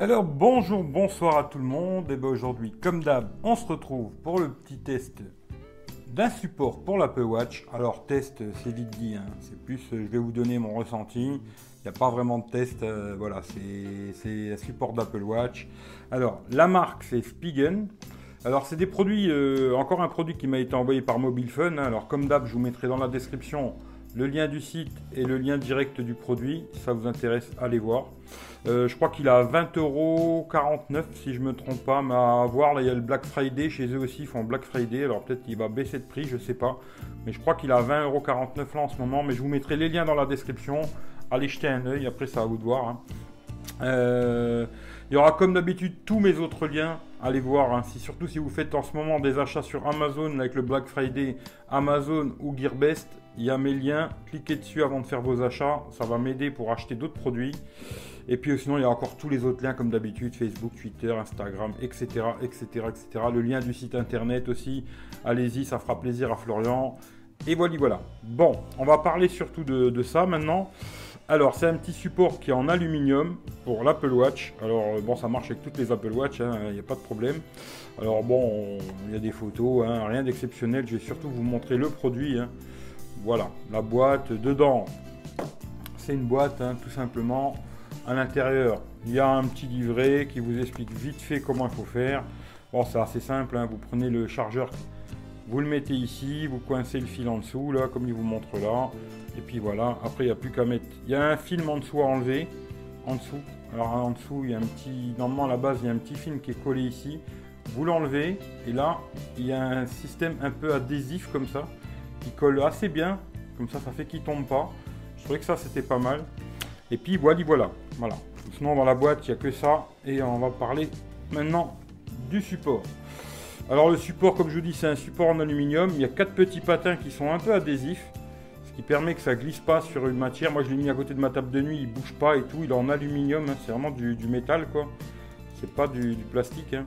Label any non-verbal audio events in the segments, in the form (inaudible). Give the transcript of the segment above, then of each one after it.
Alors bonjour, bonsoir à tout le monde. Et bien aujourd'hui, comme d'hab, on se retrouve pour le petit test d'un support pour l'Apple Watch. Alors test, c'est vite dit, hein. c'est plus, euh, je vais vous donner mon ressenti. Il n'y a pas vraiment de test, euh, voilà, c'est un support d'Apple Watch. Alors la marque c'est Spigen. Alors c'est des produits, euh, encore un produit qui m'a été envoyé par Mobile Fun. Alors comme d'hab, je vous mettrai dans la description le lien du site et le lien direct du produit. Ça vous intéresse, allez voir. Euh, je crois qu'il a 20,49€ si je me trompe pas. Mais à voir, là il y a le Black Friday. Chez eux aussi, ils font Black Friday. Alors peut-être qu'il va baisser de prix, je sais pas. Mais je crois qu'il a 20,49€ là en ce moment. Mais je vous mettrai les liens dans la description. Allez jeter un oeil. Après, ça à vous de voir. Hein. Euh, il y aura comme d'habitude tous mes autres liens. Allez voir, hein. surtout si vous faites en ce moment des achats sur Amazon avec le Black Friday, Amazon ou Gearbest, il y a mes liens. Cliquez dessus avant de faire vos achats. Ça va m'aider pour acheter d'autres produits. Et puis sinon, il y a encore tous les autres liens comme d'habitude, Facebook, Twitter, Instagram, etc., etc., etc. Le lien du site internet aussi. Allez-y, ça fera plaisir à Florian. Et voilà, voilà. Bon, on va parler surtout de, ça maintenant. Alors, c'est un petit support qui est en aluminium pour l'Apple Watch. Alors, euh, bon, ça marche avec toutes les Apple Watch, hein, il n'y a pas de problème. Alors, bon, il y a des photos, hein, rien d'exceptionnel. Je vais surtout vous montrer le produit. Hein. Voilà, la boîte dedans. C'est une boîte, tout simplement. À l'intérieur, il y a un petit livret qui vous explique vite fait comment il faut faire. Bon, c'est assez simple. Vous prenez le chargeur vous le mettez ici, vous coincez le fil en dessous, là, comme il vous montre là. Et puis voilà, après il n'y a plus qu'à mettre... Il y a un film en dessous à enlever, en dessous. Alors en dessous, il y a un petit... Normalement à la base, il y a un petit film qui est collé ici. Vous l'enlevez, et là, il y a un système un peu adhésif comme ça, qui colle assez bien. Comme ça, ça fait qu'il tombe pas. Je trouvais que ça, c'était pas mal. Et puis voilà, voilà. Voilà. Sinon, dans la boîte, il n'y a que ça. Et on va parler maintenant du support. Alors le support, comme je vous dis, c'est un support en aluminium. Il y a quatre petits patins qui sont un peu adhésifs, qui permet que ça glisse pas sur une matière. Moi, je l'ai mis à côté de ma table de nuit, il bouge pas et tout. Il est en aluminium, hein. c'est vraiment du, métal, quoi. C'est pas du, plastique. Hein.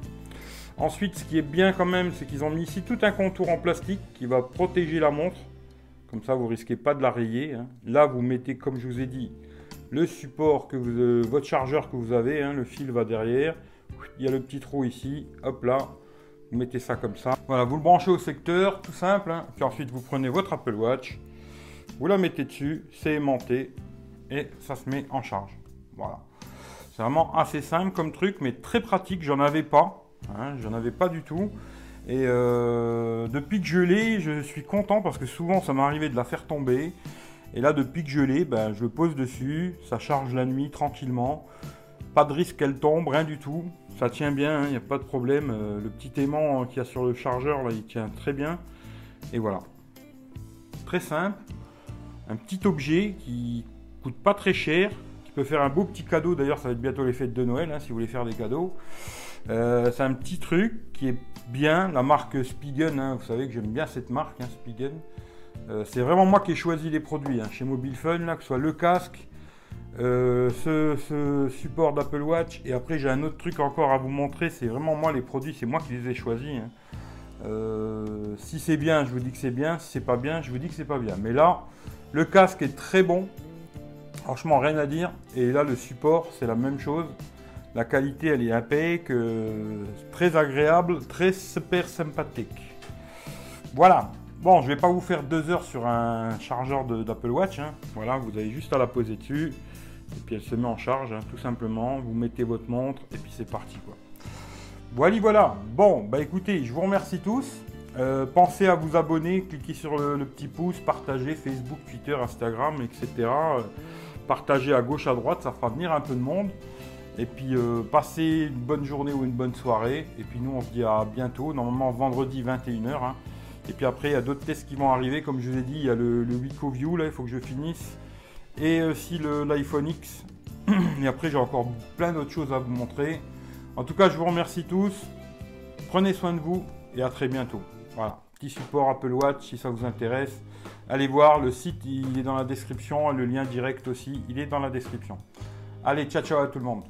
Ensuite, ce qui est bien quand même, c'est qu'ils ont mis ici tout un contour en plastique qui va protéger la montre. Comme ça, vous risquez pas de la rayer. Hein. Là, vous mettez, comme je vous ai dit, le support que vous, euh, votre chargeur que vous avez. le fil va derrière. Il y a le petit trou ici. Hop là, vous mettez ça comme ça. Voilà, vous le branchez au secteur, tout simple. Puis ensuite, vous prenez votre Apple Watch, vous la mettez dessus, c'est aimanté et ça se met en charge. Voilà. C'est vraiment assez simple comme truc, mais très pratique. J'en avais pas. Hein, J'en avais pas du tout. Et euh, depuis que je l'ai, je suis content parce que souvent ça arrivé de la faire tomber. Et là, depuis que je l'ai, ben, je le pose dessus, ça charge la nuit tranquillement. Pas de risque qu'elle tombe, rien du tout. Ça tient bien, il hein, n'y a pas de problème. Euh, le petit aimant qu'il y a sur le chargeur, là, il tient très bien. Et voilà. Très simple. Un petit objet qui coûte pas très cher, qui peut faire un beau petit cadeau. D'ailleurs, ça va être bientôt les fêtes de Noël, hein, si vous voulez faire des cadeaux. Euh, c'est un petit truc qui est bien. La marque Spigen, hein, vous savez que j'aime bien cette marque, Spigen. Euh, c'est vraiment moi qui ai choisi les produits chez Mobile Fun, là, que ce soit le casque, euh, ce, support d'Apple Watch. Et après, j'ai un autre truc encore à vous montrer. C'est vraiment moi, les produits, c'est moi qui les ai choisis. Hein. Si c'est bien, je vous dis que c'est bien. Si c'est pas bien, je vous dis que c'est pas bien. Mais là, le casque est très bon. Franchement, rien à dire. Et là, le support, c'est la même chose. La qualité, elle est impec, très agréable, très super sympathique. Voilà. Bon, je vais pas vous faire deux heures sur un chargeur d'Apple Watch. Hein. Voilà, vous avez juste à la poser dessus. Et puis elle se met en charge, hein, tout simplement. Vous mettez votre montre et puis c'est parti. Voilà, voilà. Bon, bah écoutez, je vous remercie tous. Euh, pensez à vous abonner, cliquez sur le, petit pouce, partagez Facebook, Twitter, Instagram, etc. Euh, partagez à gauche, à droite, ça fera venir un peu de monde. Et puis euh, passez une bonne journée ou une bonne soirée. Et puis nous, on se dit à bientôt, normalement vendredi 21h. Hein. Et puis après, il y a d'autres tests qui vont arriver. Comme je vous ai dit, il y a le, le View, là, il faut que je finisse et aussi l'iPhone X. (clears throat) Et après, j'ai encore plein d'autres choses à vous montrer. En tout cas, je vous remercie tous. Prenez soin de vous et à très bientôt. Voilà, petit support Apple Watch si ça vous intéresse. Allez voir, le site il est dans la description, le lien direct aussi, il est dans la description. Allez, ciao ciao à tout le monde.